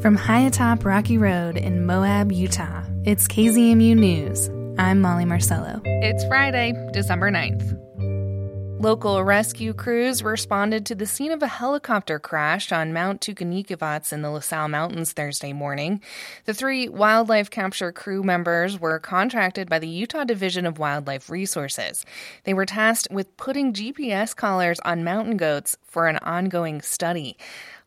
From high atop Rocky Road in Moab, Utah, it's KZMU News. I'm Molly Marcello. It's Friday, December 9th. Local rescue crews responded to the scene of a helicopter crash on Mount Tukuhnikivatz in the La Sal Mountains Thursday morning. The three wildlife capture crew members were contracted by the Utah Division of Wildlife Resources. They were tasked with putting GPS collars on mountain goats for an ongoing study.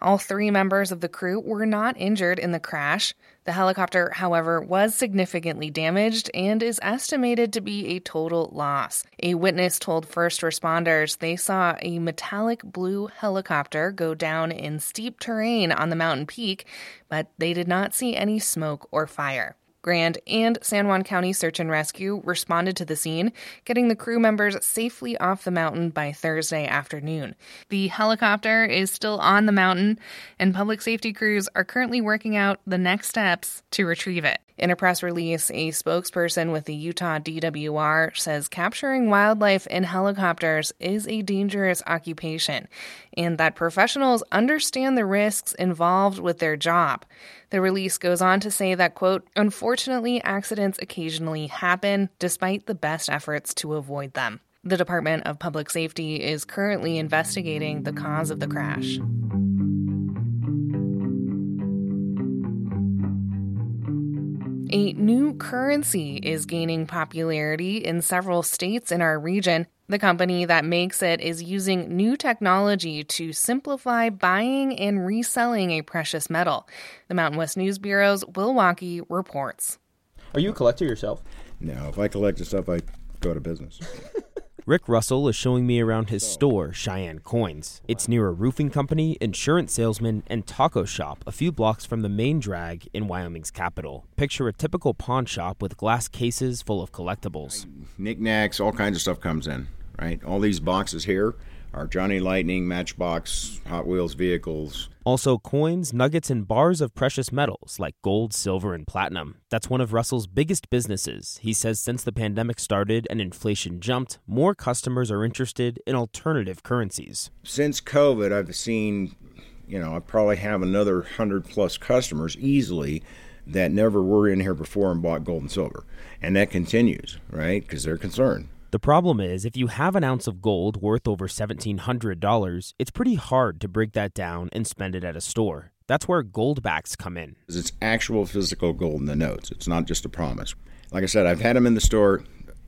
All three members of the crew were not injured in the crash. The helicopter, however, was significantly damaged and is estimated to be a total loss. A witness told first responders they saw a metallic blue helicopter go down in steep terrain on the mountain peak, but they did not see any smoke or fire. Grand and San Juan County Search and Rescue responded to the scene, getting the crew members safely off the mountain by Thursday afternoon. The helicopter is still on the mountain, and public safety crews are currently working out the next steps to retrieve it. In a press release, a spokesperson with the Utah DWR says capturing wildlife in helicopters is a dangerous occupation and that professionals understand the risks involved with their job. The release goes on to say that, quote, unfortunately, accidents occasionally happen despite the best efforts to avoid them. The Department of Public Safety is currently investigating the cause of the crash. A new currency is gaining popularity in several states in our region. The company that makes it is using new technology to simplify buying and reselling a precious metal. The Mountain West News Bureau's Will Walkey reports. Are you a collector yourself? No, if I collected stuff, I go to business. Rick Russell is showing me around his store, Cheyenne Coins. It's near a roofing company, insurance salesman, and taco shop a few blocks from the main drag in Wyoming's capital. Picture a typical pawn shop with glass cases full of collectibles. Knickknacks, all kinds of stuff comes in, right? All these boxes here are Johnny Lightning, Matchbox, Hot Wheels vehicles. Also, coins, nuggets, and bars of precious metals like gold, silver, and platinum. That's one of Russell's biggest businesses. He says since the pandemic started and inflation jumped, more customers are interested in alternative currencies. Since COVID, I've seen, you know, I probably have another 100 plus customers easily that never were in here before and bought gold and silver. And that continues, right? Because they're concerned. The problem is, if you have an ounce of gold worth over $1,700, it's pretty hard to break that down and spend it at a store. That's where Goldbacks come in. It's actual physical gold in the notes, it's not just a promise. Like I said, I've had them in the store,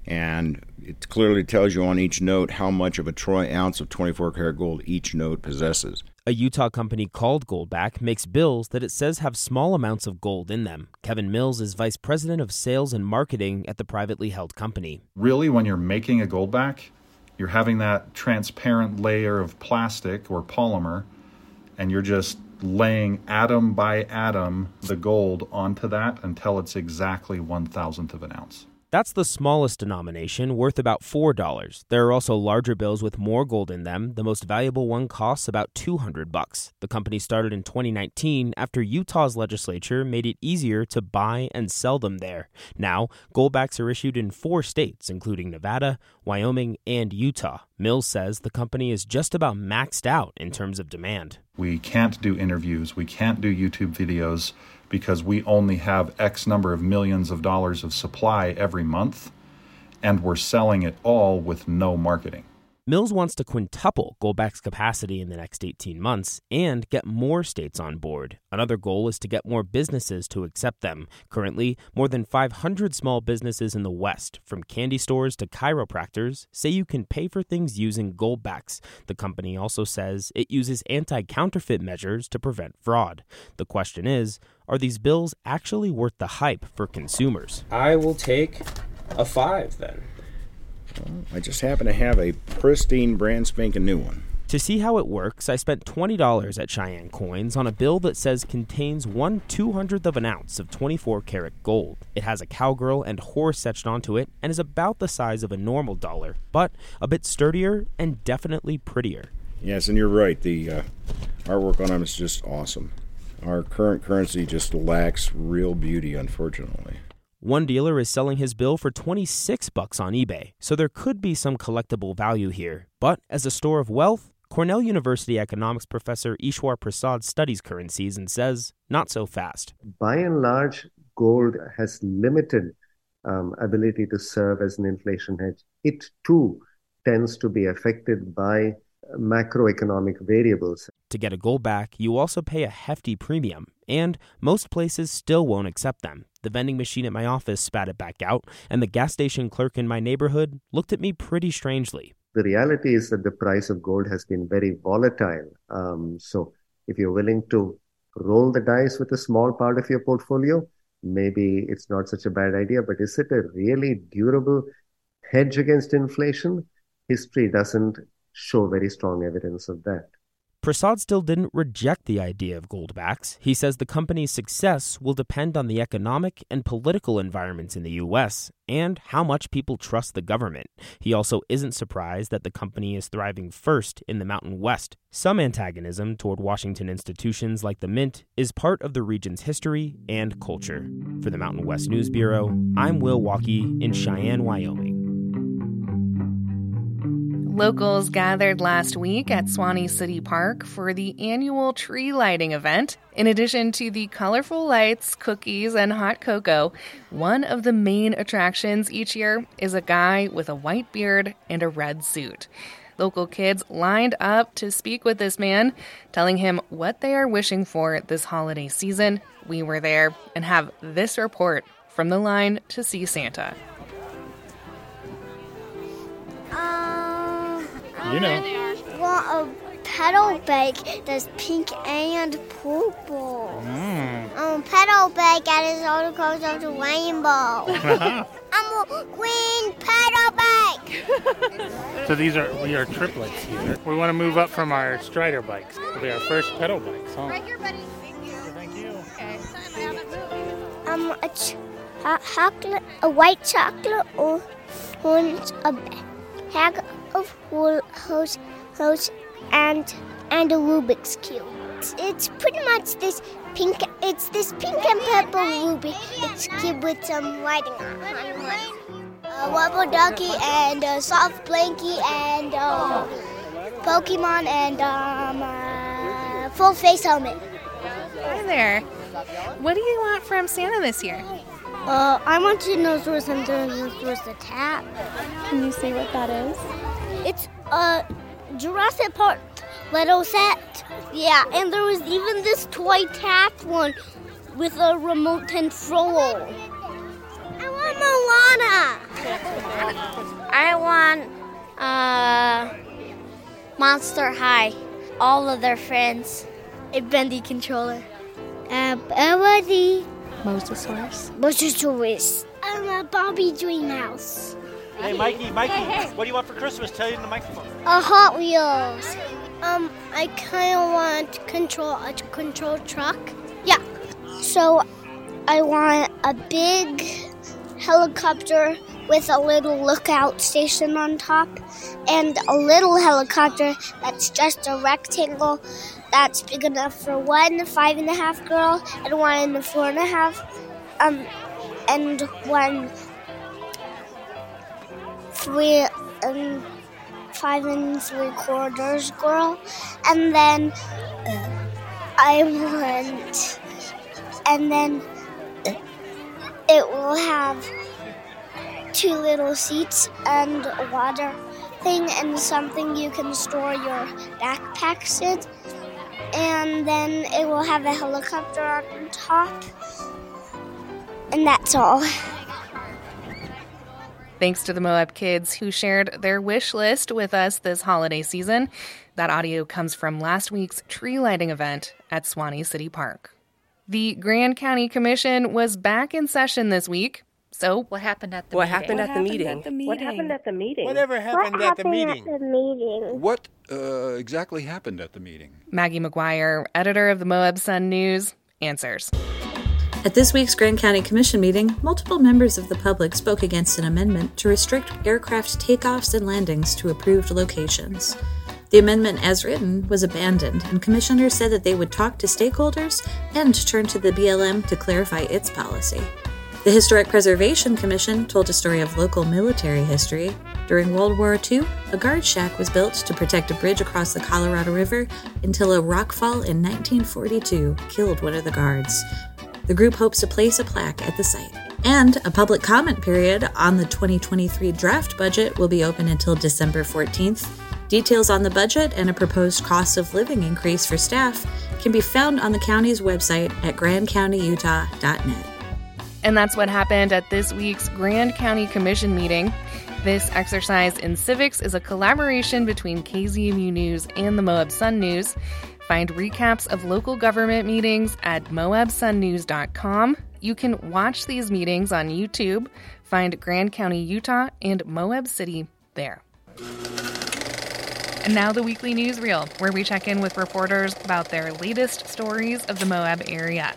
and it clearly tells you on each note how much of a troy ounce of 24 karat gold each note possesses. A Utah company called Goldback makes bills that it says have small amounts of gold in them. Kevin Mills is vice president of sales and marketing at the privately held company. Really, when you're making a Goldback, you're having that transparent layer of plastic or polymer, and you're just laying atom by atom the gold onto that until it's exactly one thousandth of an ounce. That's the smallest denomination, worth about $4. There are also larger bills with more gold in them. The most valuable one costs about 200 bucks. The company started in 2019 after Utah's legislature made it easier to buy and sell them there. Now, goldbacks are issued in four states, including Nevada, Wyoming, and Utah. Mills says the company is just about maxed out in terms of demand. We can't do interviews, we can't do YouTube videos because we only have X number of millions of dollars of supply every month, and we're selling it all with no marketing. Mills wants to quintuple Goldback's capacity in the next 18 months and get more states on board. Another goal is to get more businesses to accept them. Currently, more than 500 small businesses in the West, from candy stores to chiropractors, say you can pay for things using Goldbacks. The company also says it uses anti counterfeit measures to prevent fraud. The question is are these bills actually worth the hype for consumers? I will take a five then. I just happen to have a pristine, brand spanking new one. To see how it works, I spent $20 at Cheyenne Coins on a bill that says contains one two hundredth of an ounce of 24 karat gold. It has a cowgirl and horse etched onto it and is about the size of a normal dollar, but a bit sturdier and definitely prettier. Yes, and you're right. The uh, artwork on them is just awesome. Our current currency just lacks real beauty, unfortunately. One dealer is selling his bill for 26 bucks on eBay, so there could be some collectible value here. But as a store of wealth, Cornell University economics professor Eswar Prasad studies currencies and says, not so fast. By and large, gold has limited um, ability to serve as an inflation hedge. It too tends to be affected by macroeconomic variables. To get a Goldback, you also pay a hefty premium, and most places still won't accept them. The vending machine at my office spat it back out, and the gas station clerk in my neighborhood looked at me pretty strangely. The reality is that the price of gold has been very volatile. Um, so, if you're willing to roll the dice with a small part of your portfolio, maybe it's not such a bad idea. But is it a really durable hedge against inflation? History doesn't show very strong evidence of that. Prasad still didn't reject the idea of goldbacks. He says the company's success will depend on the economic and political environments in the U.S. and how much people trust the government. He also isn't surprised that the company is thriving first in the Mountain West. Some antagonism toward Washington institutions like the Mint is part of the region's history and culture. For the Mountain West News Bureau, I'm Will Walkey in Cheyenne, Wyoming. Locals gathered last week at Swanny City Park for the annual tree lighting event. In addition to the colorful lights, cookies, and hot cocoa, one of the main attractions each year is a guy with a white beard and a red suit. Local kids lined up to speak with this man, telling him what they are wishing for this holiday season. We were there and have this report from the line to see Santa. You know. Want a pedal bike that's pink and purple. Mm. Um, pedal bike that is all the colors of the rainbow. I'm a green pedal bike. So these are we are triplets here. We want to move up from our Strider bikes. It'll be our first pedal bikes, huh? here, buddy. Thank you. Um, a, ch- a chocolate, a white chocolate or orange, a bag of wool hose, hose, and and a Rubik's cube. It's, it's pretty much this pink. It's this pink and purple Rubik's cube with some writing on it. A rubber ducky and a soft blankie and um, Pokemon and um, uh, full face helmet. Hi there. What do you want from Santa this year? Uh, I want to know where's under where's the tap. Can you say what that is? It's a Jurassic Park Lego set. Yeah, and there was even this toy tap one with a remote control. I want Moana. I want uh Monster High. All of their friends. A bendy controller. Uh, Buddy. Mosasaurus. Mosasaurus. I'm a Barbie Dreamhouse. Hey, Mikey, Mikey, what do you want for Christmas? Tell you in the microphone. A Hot Wheels. Um, I kind of want control a control truck. Yeah. So, I want a big helicopter with a little lookout station on top, and a little helicopter that's just a rectangle that's big enough for one five and a half girl and one and a four and a half, um, and one three and five and three quarters girl, and then uh, I want, and then uh, it will have two little seats and a water thing and something you can store your backpacks in. And then it will have a helicopter on top. And that's all. Thanks to the Moab kids who shared their wish list with us this holiday season. That audio comes from last week's tree lighting event at Swanny City Park. The Grand County Commission was back in session this week. So, what happened at the what meeting? Happened at the meeting? What happened at the meeting? Whatever happened what at the happened meeting? At the meeting? What uh, exactly happened at the meeting? Maggie McGuire, editor of the Moab Sun News, answers. At this week's Grand County Commission meeting, multiple members of the public spoke against an amendment to restrict aircraft takeoffs and landings to approved locations. The amendment, as written, was abandoned, and commissioners said that they would talk to stakeholders and turn to the BLM to clarify its policy. The Historic Preservation Commission told a story of local military history, During World War II, a guard shack was built to protect a bridge across the Colorado River until a rockfall in 1942 killed one of the guards. The group hopes to place a plaque at the site. And a public comment period on the 2023 draft budget will be open until December 14th. Details on the budget and a proposed cost of living increase for staff can be found on the county's website at grandcountyutah.net. And that's what happened at this week's Grand County Commission meeting. This exercise in civics is a collaboration between KZMU News and the Moab Sun News. Find recaps of local government meetings at moabsunnews.com. You can watch these meetings on YouTube. Find Grand County, Utah, and Moab City there. And now the weekly newsreel, where we check in with reporters about their latest stories of the Moab area.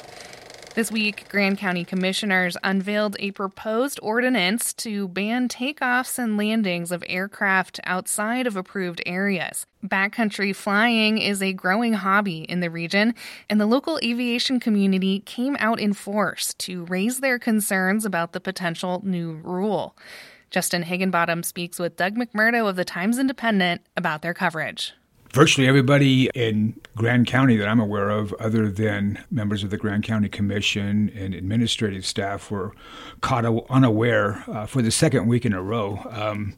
This week, Grand County commissioners unveiled a proposed ordinance to ban takeoffs and landings of aircraft outside of approved areas. Backcountry flying is a growing hobby in the region, and the local aviation community came out in force to raise their concerns about the potential new rule. Justin Higginbottom speaks with Doug McMurdo of the Times Independent about their coverage virtually everybody in Grand County that I'm aware of, other than members of the Grand County Commission and administrative staff, were caught unaware uh, for the second week in a row um,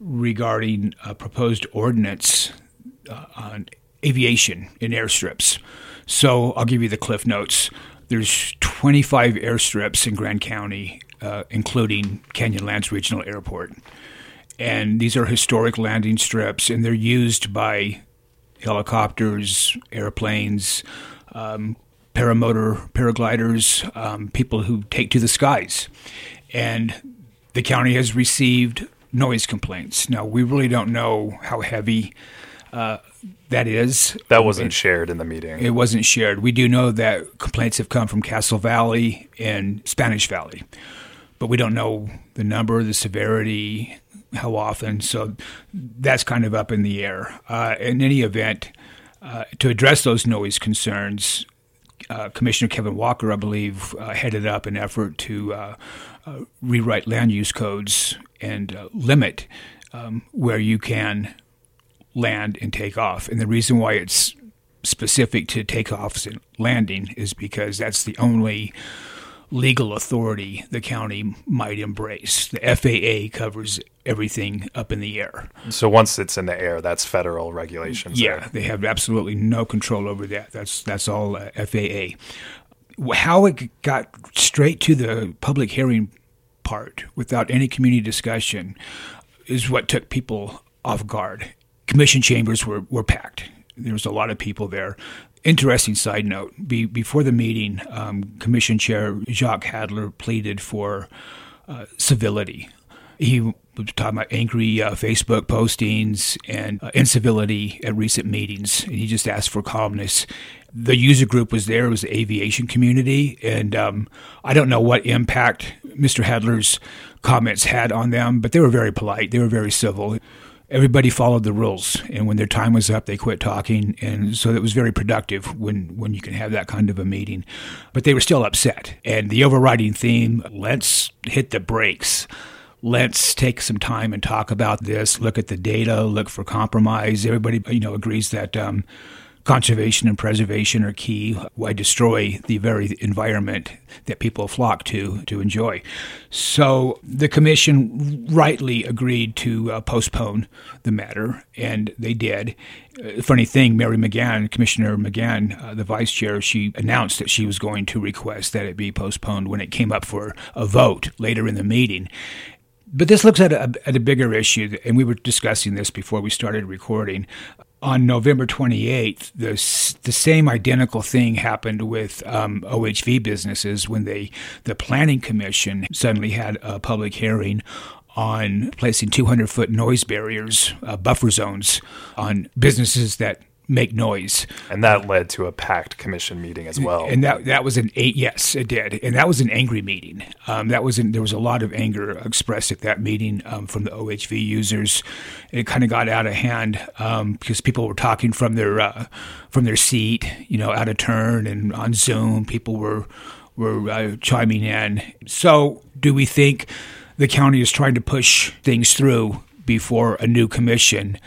regarding a proposed ordinance uh, on aviation in airstrips. So I'll give you the cliff notes. There's 25 airstrips in Grand County, uh, including Canyonlands Regional Airport and these are historic landing strips, and they're used by helicopters, airplanes, um, paramotor paragliders, um, people who take to the skies. And the county has received noise complaints. Now, we really don't know how heavy uh, that is. That wasn't it, shared in the meeting. It wasn't shared. We do know that complaints have come from Castle Valley and Spanish Valley, but we don't know the number, the severity, how often. So that's kind of up in the air. Uh, in any event, uh, to address those noise concerns, uh, Commissioner Kevin Walker, I believe, uh, headed up an effort to uh, uh, rewrite land use codes and limit um, where you can land and take off. And the reason why it's specific to takeoffs and landing is because that's the only legal authority the county might embrace. The FAA covers everything up in the air. So once it's in the air, that's federal regulations. Yeah, there. they have absolutely no control over that. That's that's all uh, FAA. How it got straight to the public hearing part without any community discussion is what took people off guard. Commission chambers were, were packed. There was a lot of people there. Interesting side note: Be, before the meeting, um, Commission Chair Jacques Hadler pleaded for uh, civility. He was talking about angry uh, Facebook postings and uh, incivility at recent meetings, and he just asked for calmness. The user group was there; it was the aviation community, and um, I don't know what impact Mr. Hadler's comments had on them, but they were very polite. They were very civil everybody followed the rules, and when their time was up, they quit talking, and so it was very productive when when you can have that kind of a meeting. But they were still upset, and the overriding theme: let's hit the brakes. Let's take some time and talk about this. Look at the data. Look for compromise. Everybody, you know, agrees that um, conservation and preservation are key. Why destroy the very environment that people flock to to enjoy? So the commission rightly agreed to uh, postpone the matter, and they did. Uh, funny thing, Mary McGann, Commissioner McGann, uh, the vice chair, she announced that she was going to request that it be postponed when it came up for a vote later in the meeting. But this looks at a, at a bigger issue, and we were discussing this before we started recording on November 28th, the, the same identical thing happened with um, OHV businesses when they the Planning Commission suddenly had a public hearing on placing 200 foot noise barriers, uh, buffer zones on businesses that make noise. And that led to a packed commission meeting as well. And that that was an eight. Yes, it did. And that was an angry meeting. Um, that was an, there was a lot of anger expressed at that meeting um, from the OHV users. It kind of got out of hand um, because people were talking from their uh, from their seat, you know, out of turn, and on Zoom, people were were uh, chiming in. So, do we think? The county is trying to push things through before a new commission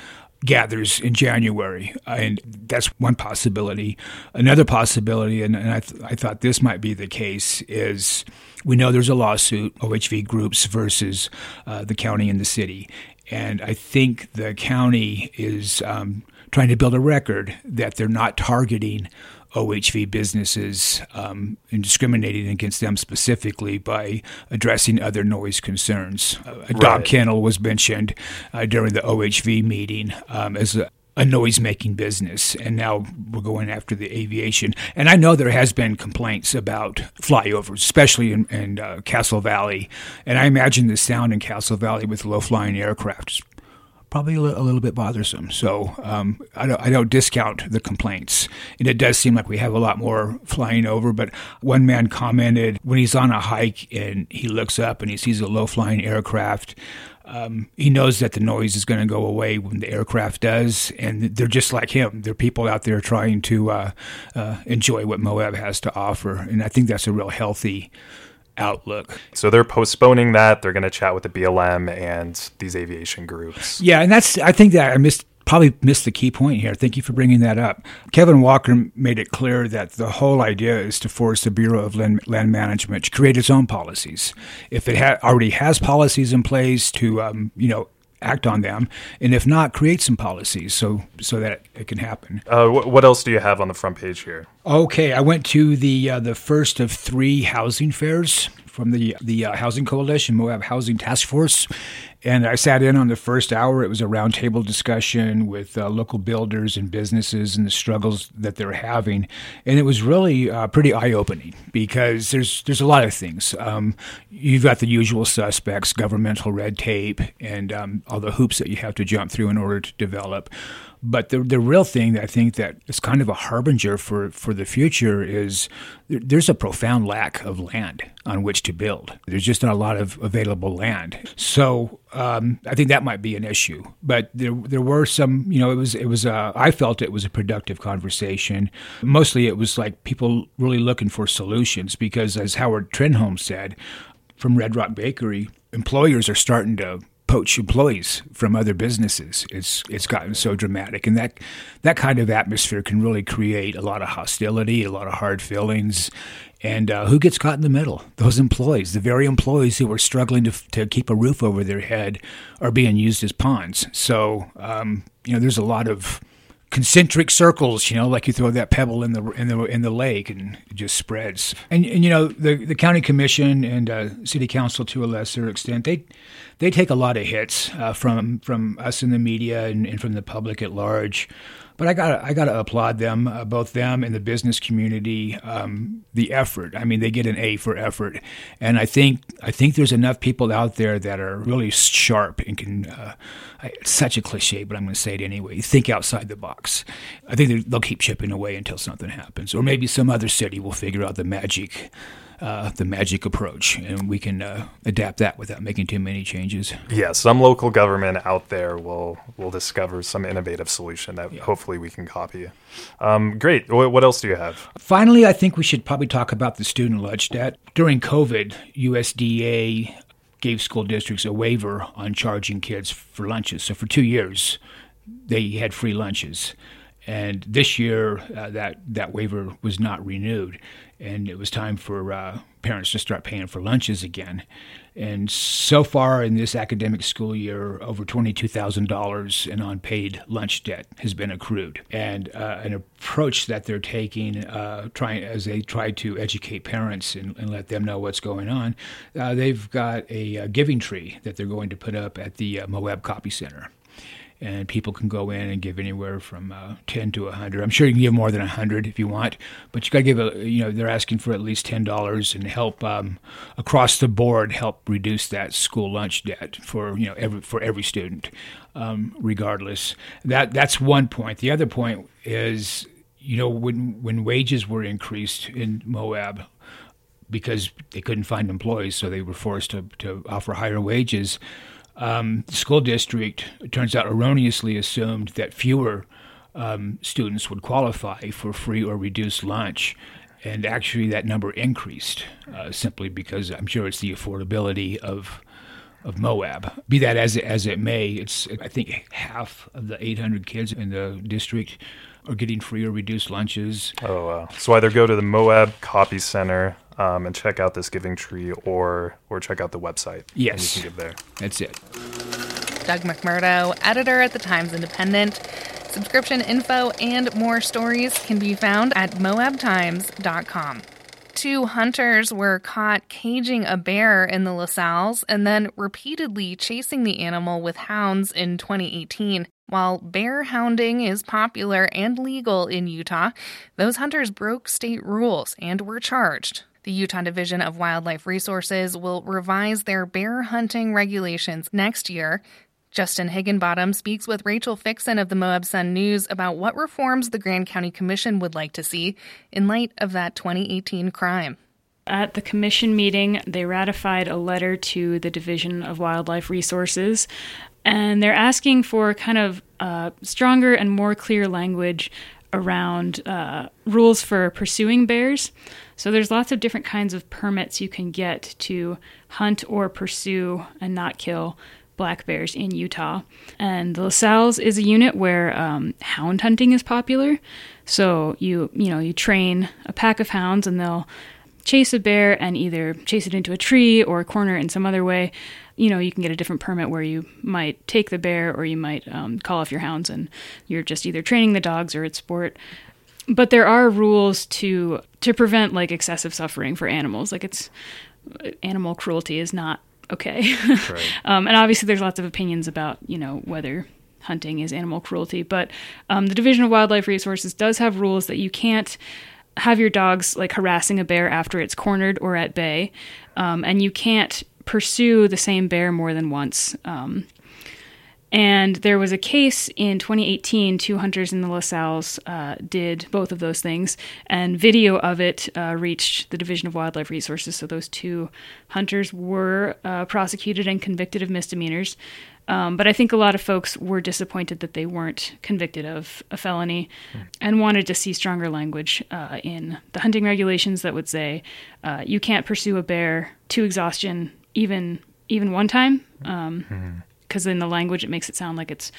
gathers in January. And that's one possibility. Another possibility, and, and I, th- I thought this might be the case, is we know there's a lawsuit, OHV groups versus uh, the county and the city. And I think the county is um, trying to build a record that they're not targeting OHV businesses um, and discriminating against them specifically by addressing other noise concerns. Uh, a dog right. kennel was mentioned uh, during the OHV meeting um, as a, a noise making business, and now we're going after the aviation. And I know there has been complaints about flyovers, especially in, in uh, Castle Valley. And I imagine the sound in Castle Valley with low flying aircraft probably a, li- a little bit bothersome. So um, I, don't, I don't discount the complaints. And it does seem like we have a lot more flying over. But one man commented when he's on a hike and he looks up and he sees a low flying aircraft. Um, he knows that the noise is going to go away when the aircraft does, and they're just like him. They're people out there trying to uh, uh, enjoy what Moab has to offer, and I think that's a real healthy outlook. So they're postponing that. They're going to chat with the BLM and these aviation groups. Yeah, and that's I think that I missed probably missed the key point here. Thank you for bringing that up. Kevin Walker made it clear that the whole idea is to force the Bureau of Land, Land Management to create its own policies. If it ha- already has policies in place to, um, you know, act on them, and if not, create some policies so so that it can happen. Uh, wh- what else do you have on the front page here? Okay, I went to the uh, the first of three housing fairs from the the uh, Housing Coalition, Moab Housing Task Force, and I sat in on the first hour. It was a roundtable discussion with uh, local builders and businesses and the struggles that they're having, and it was really uh, pretty eye opening because there's there's a lot of things. Um, you've got the usual suspects, governmental red tape, and um, all the hoops that you have to jump through in order to develop. But the the real thing that I think that is kind of a harbinger for, for the future is there's a profound lack of land on which to build. There's just not a lot of available land. So um, I think that might be an issue. But there there were some, you know, it was it was a, I felt it was a productive conversation. Mostly it was like people really looking for solutions because as Howard Trenholm said from Red Rock Bakery, employers are starting to poach employees from other businesses. It's it's gotten so dramatic, and that that kind of atmosphere can really create a lot of hostility, a lot of hard feelings. And uh, who gets caught in the middle? Those employees, the very employees who are struggling to to keep a roof over their head, are being used as pawns. So um, you know, there's a lot of concentric circles, you know, like you throw that pebble in the in the in the lake and it just spreads. And, and you know, the the county commission and uh, city council to a lesser extent, they they take a lot of hits uh, from from us in the media and, and, from the public at large. But I got I got to applaud them, uh, both them and the business community, um, the effort. I mean, they get an A for effort, and I think I think there's enough people out there that are really sharp and can. Uh, it's such a cliche, but I'm going to say it anyway. Think outside the box. I think they'll keep chipping away until something happens, or maybe some other city will figure out the magic uh, the magic approach, and we can uh, adapt that without making too many changes. Yeah, some local government out there will will discover some innovative solution that yeah. hopefully we can copy. Um, great. What else do you have? Finally, I think we should probably talk about the student lunch debt. During COVID, USDA gave school districts a waiver on charging kids for lunches. So for two years, they had free lunches. And this year, uh, that that waiver was not renewed, and it was time for uh, parents to start paying for lunches again. And so far in this academic school year, over $22,000 in unpaid lunch debt has been accrued. And uh, an approach that they're taking, uh, trying as they try to educate parents and, and let them know what's going on, uh, they've got a, a, giving tree that they're going to put up at the uh, Moab Copy Center and people can go in and give anywhere from uh, 10 to 100 i'm sure you can give more than 100 if you want but you got to give a you know they're asking for at least $10 and help um, across the board help reduce that school lunch debt for you know every for every student um, regardless. That that's one point. The other point is you know when when wages were increased in moab because they couldn't find employees so they were forced to, to offer higher wages um, the school district, it turns out, erroneously assumed that fewer um, students would qualify for free or reduced lunch. And actually, that number increased uh, simply because I'm sure it's the affordability of of Moab. Be that as it, as it may, it's I think half of the 800 kids in the district are getting free or reduced lunches. Oh wow! So either go to the Moab Copy Center um, and check out this giving tree, or or check out the website. Yes, and you can give there. That's it. Doug McMurdo, editor at the Times Independent. Subscription info and more stories can be found at moabtimes.com. Two hunters were caught caging a bear in the La Sals and then repeatedly chasing the animal with hounds in 2018. While bear hounding is popular and legal in Utah, those hunters broke state rules and were charged. The Utah Division of Wildlife Resources will revise their bear hunting regulations next year. Justin Higginbottom speaks with Rachel Fixsen of the Moab Sun News about what reforms the Grand County Commission would like to see in light of that 2018 crime. At the commission meeting, they ratified a letter to the Division of Wildlife Resources, and they're asking for kind of uh, stronger and more clear language around uh, rules for pursuing bears. So there's lots of different kinds of permits you can get to hunt or pursue and not kill black bears in Utah. And the La Sals is a unit where um, hound hunting is popular. So you you know you train a pack of hounds and they'll chase a bear and either chase it into a tree or corner it in some other way. You know, you can get a different permit where you might take the bear or you might um, call off your hounds and you're just either training the dogs or it's sport. But there are rules to to prevent like excessive suffering for animals. Like it's animal cruelty is not okay. Right. um, and obviously, there's lots of opinions about you know whether hunting is animal cruelty, but um, the Division of Wildlife Resources does have rules that you can't have your dogs like harassing a bear after it's cornered or at bay, um, and you can't pursue the same bear more than once. Um, and there was a case in 2018, two hunters in the La Sals uh, did both of those things, and video of it uh, reached the Division of Wildlife Resources. So those two hunters were uh, prosecuted and convicted of misdemeanors. Um, but I think a lot of folks were disappointed that they weren't convicted of a felony mm. and wanted to see stronger language uh, in the hunting regulations that would say uh, you can't pursue a bear to exhaustion even even one time. Um, mm-hmm because in the language it makes it sound like it's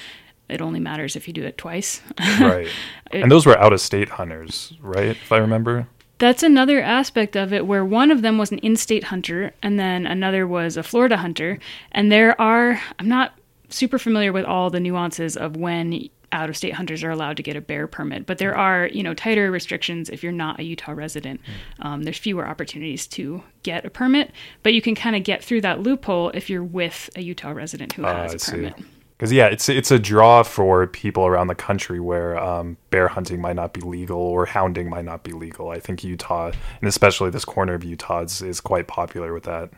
it only matters if you do it twice. right. It, and those were out of state hunters, right? If I remember. That's another aspect of it where one of them was an in state hunter and then another was a Florida hunter. And there are, I'm not super familiar with all the nuances of when out of state hunters are allowed to get a bear permit, but there are, you know, tighter restrictions if you're not a Utah resident. Hmm. Um, there's fewer opportunities to get a permit, but you can kind of get through that loophole if you're with a Utah resident who uh, has a permit. Because yeah, it's it's a draw for people around the country where um, bear hunting might not be legal or hounding might not be legal. I think Utah, and especially this corner of Utah, is, is quite popular with that.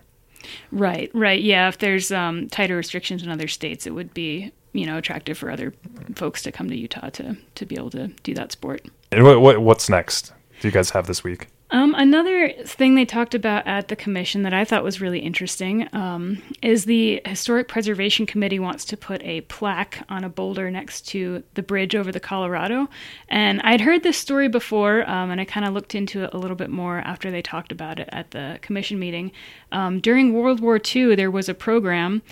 Right, right. Yeah, if there's um, tighter restrictions in other states, it would be you know attractive for other folks to come to Utah to to be able to do that sport. And what, what what's next? Do you guys have this week? Um, another thing they talked about at the commission that I thought was really interesting um, is the Historic Preservation Committee wants to put a plaque on a boulder next to the bridge over the Colorado. And I'd heard this story before, um, and I kind of looked into it a little bit more after they talked about it at the commission meeting. Um, during World War II, there was a program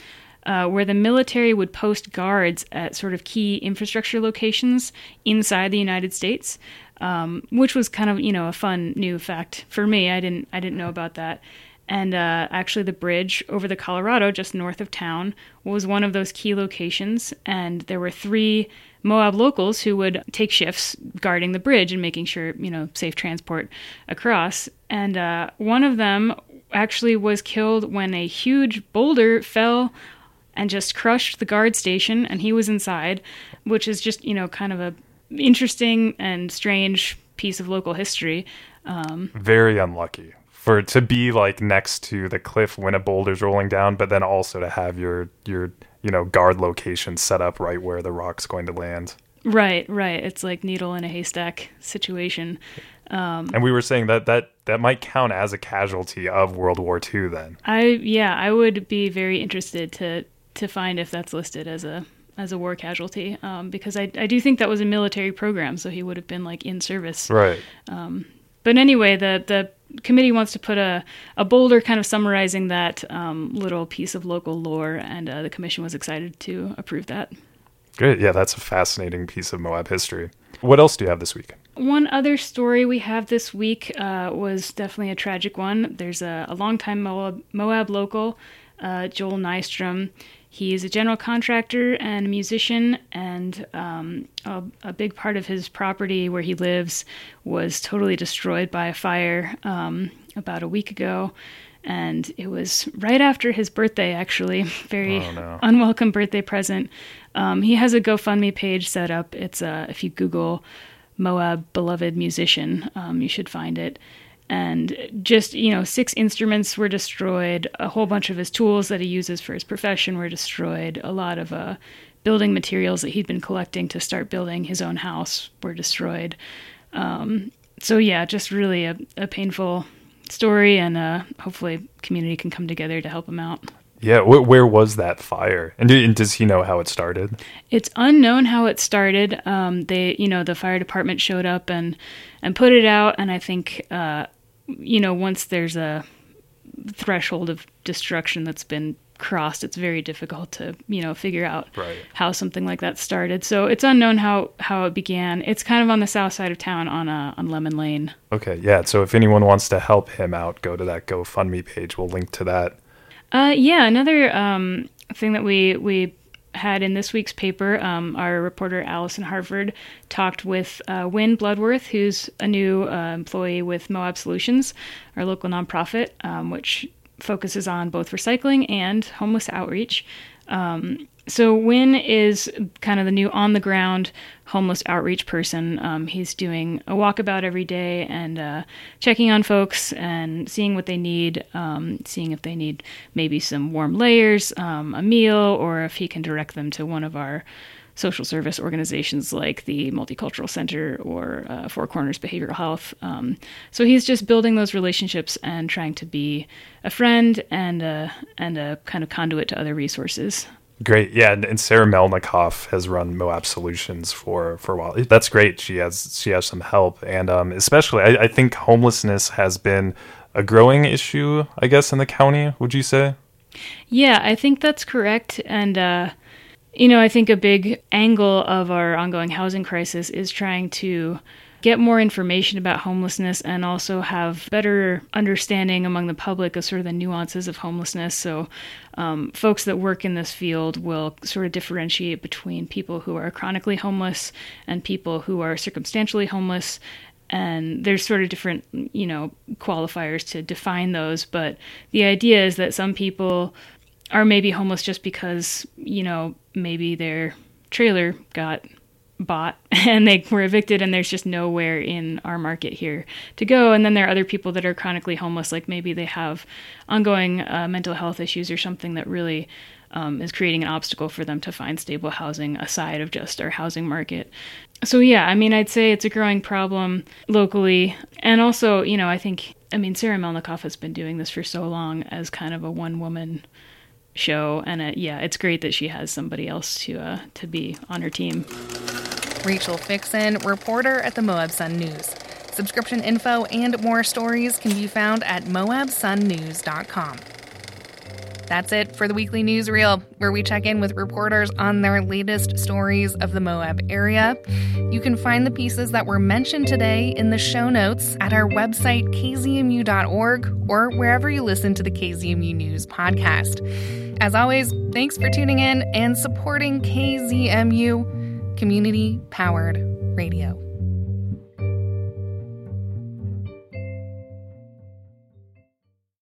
uh, where the military would post guards at sort of key infrastructure locations inside the United States, um, which was kind of you know a fun new fact for me. I didn't I didn't know about that. And uh, actually, the bridge over the Colorado, just north of town, was one of those key locations. And there were three Moab locals who would take shifts guarding the bridge and making sure, you know, safe transport across. And uh, one of them actually was killed when a huge boulder fell and just crushed the guard station and he was inside which is just you know kind of a interesting and strange piece of local history. Um, very unlucky for to be like next to the cliff when a boulder's rolling down but then also to have your your you know guard location set up right where the rock's going to land. Right right. It's like needle in a haystack situation. Um, and we were saying that that that might count as a casualty of World War II. Then. I yeah I would be very interested to to find if that's listed as a as a war casualty um, because I, I do think that was a military program so he would have been like in service right um, but anyway the the committee wants to put a, a boulder kind of summarizing that um, little piece of local lore, and uh, the commission was excited to approve that. Great. Yeah, that's a fascinating piece of Moab history. What else do you have this week? One other story we have this week uh, was definitely a tragic one. There's a, a longtime Moab, Moab local, uh, Joel Nystrom. He's a general contractor and a musician, and um, a, a, big part of his property where he lives was totally destroyed by a fire um, about a week ago. And it was right after his birthday, actually. Very oh, no. unwelcome birthday present. Um, he has a GoFundMe page set up. It's uh, if you Google Moab beloved musician, um, you should find it and just you know six instruments were destroyed a whole bunch of his tools that he uses for his profession were destroyed a lot of uh, building materials that he'd been collecting to start building his own house were destroyed um, so yeah just really a, a painful story and uh, hopefully community can come together to help him out yeah, wh- where was that fire? And, and, does he know how it started? It's unknown how it started. Um, they, you know, the fire department showed up and and put it out, and I think uh, you know, once there's a threshold of destruction that's been crossed, it's very difficult to, you know, figure out right. how something like that started. So it's unknown how how it began. It's kind of on the south side of town on uh, on Lemon Lane. Okay, yeah. So if anyone wants to help him out, go to that GoFundMe page. We'll link to that. Uh, yeah, another um, thing that we we had in this week's paper, um, our reporter Allison Harford talked with uh, Wynn Bloodworth, who's a new uh, employee with Moab Solutions, our local nonprofit, um, which focuses on both recycling and homeless outreach. Um, so Wynn is kind of the new on the ground homeless outreach person. Um, he's doing a walkabout every day and uh, checking on folks and seeing what they need, um, seeing if they need maybe some warm layers, um, a meal, or if he can direct them to one of our social service organizations like the Multicultural Center or uh, Four Corners Behavioral Health. Um, so he's just building those relationships and trying to be a friend and a, and a kind of conduit to other resources. Great, yeah, and, and, Sarah Melnikoff has run Moab Solutions for for a while. That's great. She has she has some help, and um, especially I, I think homelessness has been a growing issue. I guess in the county, would you say? Yeah, I think that's correct, and uh, you know, I think a big angle of our ongoing housing crisis is trying to get more information about homelessness and also have better understanding among the public of sort of the nuances of homelessness. So, um, folks that work in this field will sort of differentiate between people who are chronically homeless and people who are circumstantially homeless. And there's sort of different, you know, qualifiers to define those. But the idea is that some people are maybe homeless just because, you know, maybe their trailer got bought and they were evicted and there's just nowhere in our market here to go. And then there are other people that are chronically homeless like maybe they have ongoing uh, mental health issues or something that really um, is creating an obstacle for them to find stable housing aside of just our housing market. So yeah i mean i'd say it's a growing problem locally. And also you know i think i mean sarah melnikoff has been doing this for so long as kind of a one woman show. And it, yeah it's great that she has somebody else to uh, to be on her team rachel Fixsen, reporter at the moab sun news subscription info and more stories can be found at moabsunnews.com that's it for the weekly newsreel, where we check in with reporters on their latest stories of the Moab area. You can find the pieces that were mentioned today in the show notes at our website, kzmu.org, or wherever you listen to the KZMU News podcast. As always, thanks for tuning in and supporting KZMU, community powered radio.